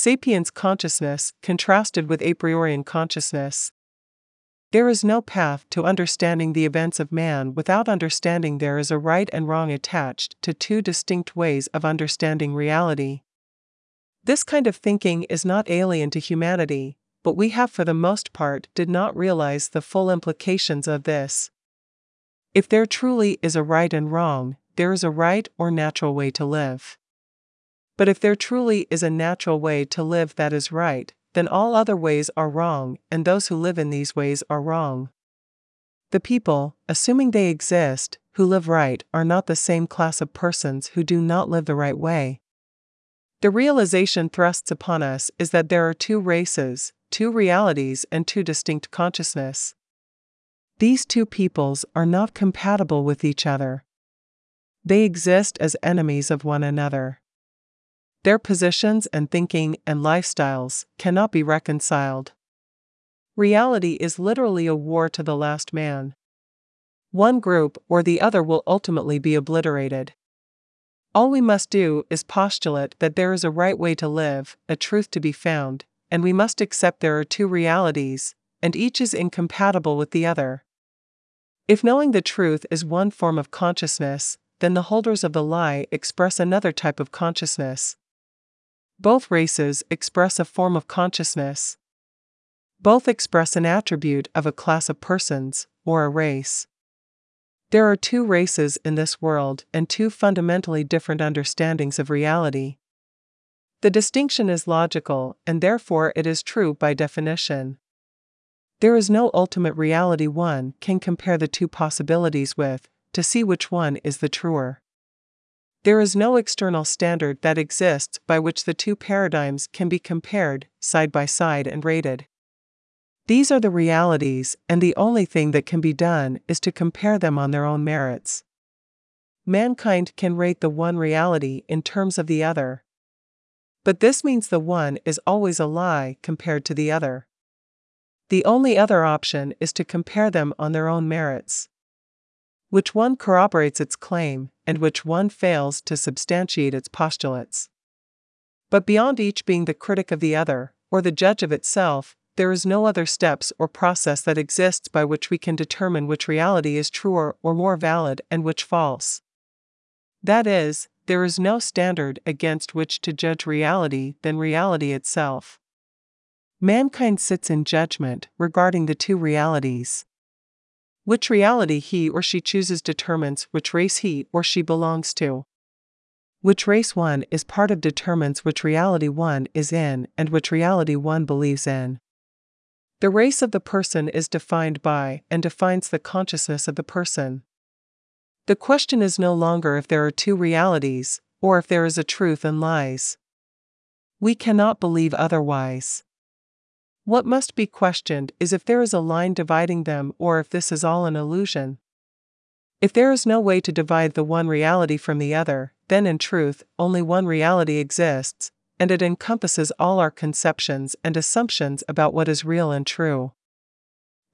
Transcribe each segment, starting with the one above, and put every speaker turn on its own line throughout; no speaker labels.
Sapiens consciousness contrasted with a priorian consciousness. There is no path to understanding the events of man without understanding there is a right and wrong attached to two distinct ways of understanding reality. This kind of thinking is not alien to humanity, but we have for the most part did not realize the full implications of this. If there truly is a right and wrong, there is a right or natural way to live. But if there truly is a natural way to live that is right, then all other ways are wrong, and those who live in these ways are wrong. The people, assuming they exist, who live right are not the same class of persons who do not live the right way. The realization thrusts upon us is that there are two races, two realities, and two distinct consciousness. These two peoples are not compatible with each other. They exist as enemies of one another. Their positions and thinking and lifestyles cannot be reconciled. Reality is literally a war to the last man. One group or the other will ultimately be obliterated. All we must do is postulate that there is a right way to live, a truth to be found, and we must accept there are two realities, and each is incompatible with the other. If knowing the truth is one form of consciousness, then the holders of the lie express another type of consciousness. Both races express a form of consciousness. Both express an attribute of a class of persons, or a race. There are two races in this world and two fundamentally different understandings of reality. The distinction is logical, and therefore it is true by definition. There is no ultimate reality one can compare the two possibilities with, to see which one is the truer. There is no external standard that exists by which the two paradigms can be compared, side by side, and rated. These are the realities, and the only thing that can be done is to compare them on their own merits. Mankind can rate the one reality in terms of the other. But this means the one is always a lie compared to the other. The only other option is to compare them on their own merits. Which one corroborates its claim, and which one fails to substantiate its postulates. But beyond each being the critic of the other, or the judge of itself, there is no other steps or process that exists by which we can determine which reality is truer or more valid and which false. That is, there is no standard against which to judge reality than reality itself. Mankind sits in judgment regarding the two realities. Which reality he or she chooses determines which race he or she belongs to. Which race one is part of determines which reality one is in and which reality one believes in. The race of the person is defined by and defines the consciousness of the person. The question is no longer if there are two realities, or if there is a truth and lies. We cannot believe otherwise. What must be questioned is if there is a line dividing them or if this is all an illusion. If there is no way to divide the one reality from the other, then in truth, only one reality exists, and it encompasses all our conceptions and assumptions about what is real and true.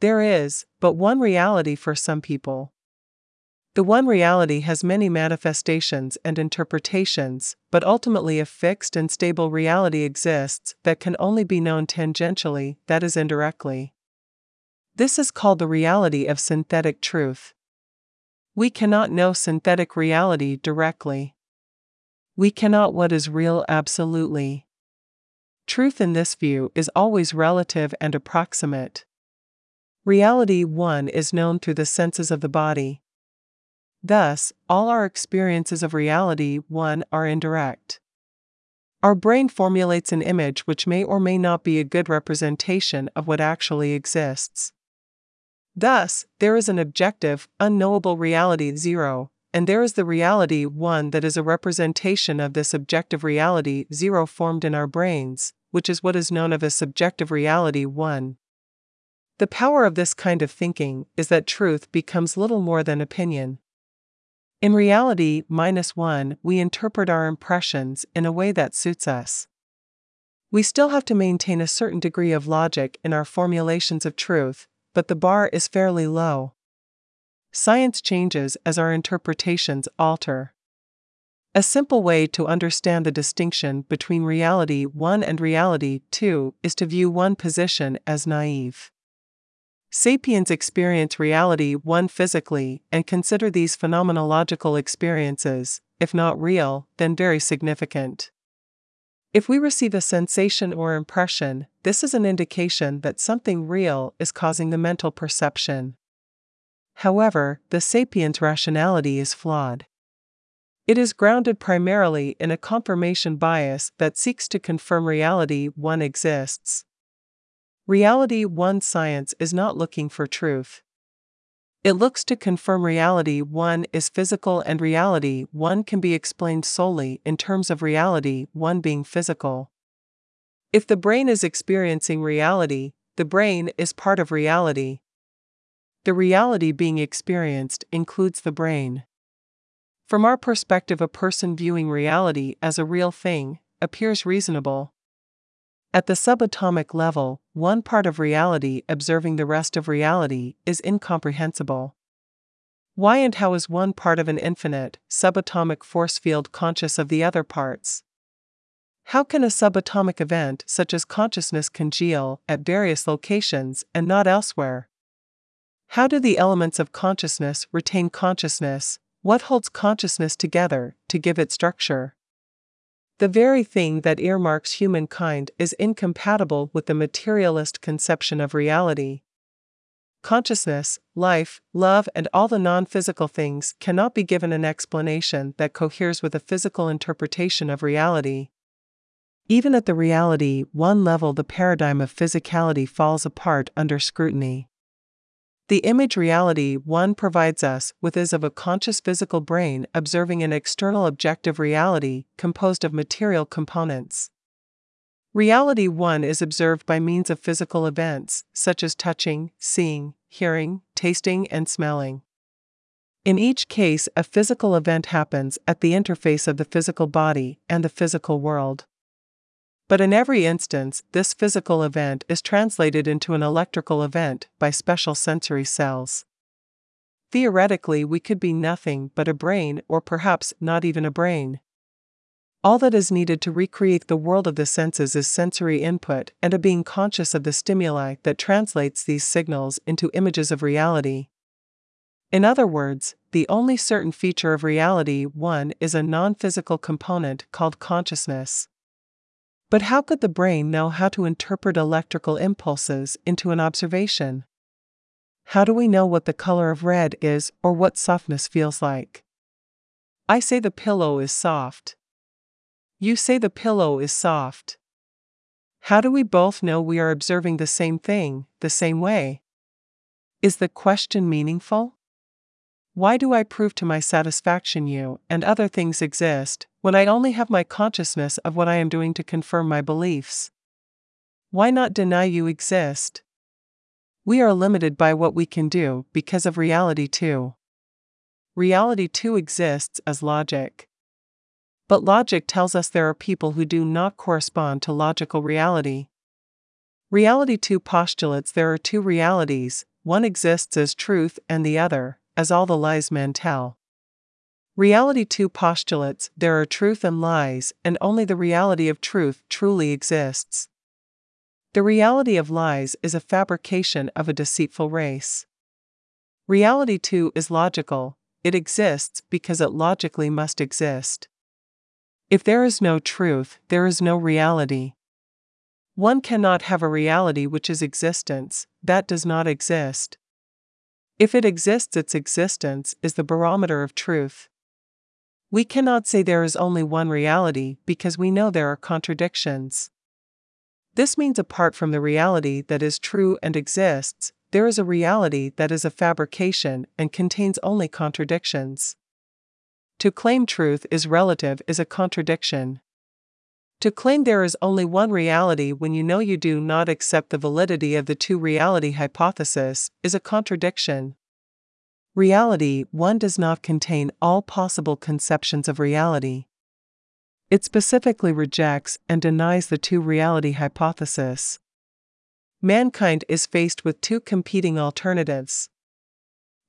There is but one reality for some people. The one reality has many manifestations and interpretations, but ultimately a fixed and stable reality exists that can only be known tangentially, that is, indirectly. This is called the reality of synthetic truth. We cannot know synthetic reality directly. We cannot what is real absolutely. Truth in this view is always relative and approximate. Reality 1 is known through the senses of the body, Thus, all our experiences of reality, 1, are indirect. Our brain formulates an image which may or may not be a good representation of what actually exists. Thus, there is an objective, unknowable reality 0, and there is the reality 1 that is a representation of this objective reality 0 formed in our brains, which is what is known of as subjective reality 1. The power of this kind of thinking is that truth becomes little more than opinion. In reality, minus one, we interpret our impressions in a way that suits us. We still have to maintain a certain degree of logic in our formulations of truth, but the bar is fairly low. Science changes as our interpretations alter. A simple way to understand the distinction between reality 1 and reality 2 is to view one position as naive. Sapiens experience reality 1 physically and consider these phenomenological experiences, if not real, then very significant. If we receive a sensation or impression, this is an indication that something real is causing the mental perception. However, the sapiens' rationality is flawed. It is grounded primarily in a confirmation bias that seeks to confirm reality 1 exists. Reality 1 science is not looking for truth. It looks to confirm reality 1 is physical and reality 1 can be explained solely in terms of reality 1 being physical. If the brain is experiencing reality, the brain is part of reality. The reality being experienced includes the brain. From our perspective, a person viewing reality as a real thing appears reasonable. At the subatomic level, one part of reality observing the rest of reality is incomprehensible. Why and how is one part of an infinite, subatomic force field conscious of the other parts? How can a subatomic event such as consciousness congeal at various locations and not elsewhere? How do the elements of consciousness retain consciousness, what holds consciousness together to give it structure? The very thing that earmarks humankind is incompatible with the materialist conception of reality. Consciousness, life, love, and all the non physical things cannot be given an explanation that coheres with a physical interpretation of reality. Even at the reality one level, the paradigm of physicality falls apart under scrutiny. The image reality one provides us with is of a conscious physical brain observing an external objective reality composed of material components. Reality 1 is observed by means of physical events, such as touching, seeing, hearing, tasting, and smelling. In each case, a physical event happens at the interface of the physical body and the physical world. But in every instance, this physical event is translated into an electrical event by special sensory cells. Theoretically, we could be nothing but a brain, or perhaps not even a brain. All that is needed to recreate the world of the senses is sensory input and a being conscious of the stimuli that translates these signals into images of reality. In other words, the only certain feature of reality, one, is a non physical component called consciousness. But how could the brain know how to interpret electrical impulses into an observation? How do we know what the color of red is or what softness feels like? I say the pillow is soft. You say the pillow is soft. How do we both know we are observing the same thing, the same way? Is the question meaningful? Why do I prove to my satisfaction you and other things exist, when I only have my consciousness of what I am doing to confirm my beliefs? Why not deny you exist? We are limited by what we can do because of reality two. Reality two exists as logic. But logic tells us there are people who do not correspond to logical reality. Reality 2 postulates there are two realities, one exists as truth and the other, as all the lies men tell. Reality 2 postulates there are truth and lies, and only the reality of truth truly exists. The reality of lies is a fabrication of a deceitful race. Reality 2 is logical, it exists because it logically must exist. If there is no truth, there is no reality. One cannot have a reality which is existence, that does not exist. If it exists, its existence is the barometer of truth. We cannot say there is only one reality because we know there are contradictions. This means apart from the reality that is true and exists, there is a reality that is a fabrication and contains only contradictions. To claim truth is relative is a contradiction. To claim there is only one reality when you know you do not accept the validity of the two reality hypothesis is a contradiction. Reality 1 does not contain all possible conceptions of reality. It specifically rejects and denies the two reality hypothesis. Mankind is faced with two competing alternatives.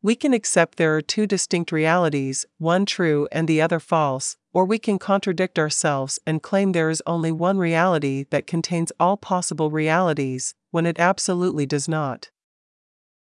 We can accept there are two distinct realities, one true and the other false, or we can contradict ourselves and claim there is only one reality that contains all possible realities, when it absolutely does not.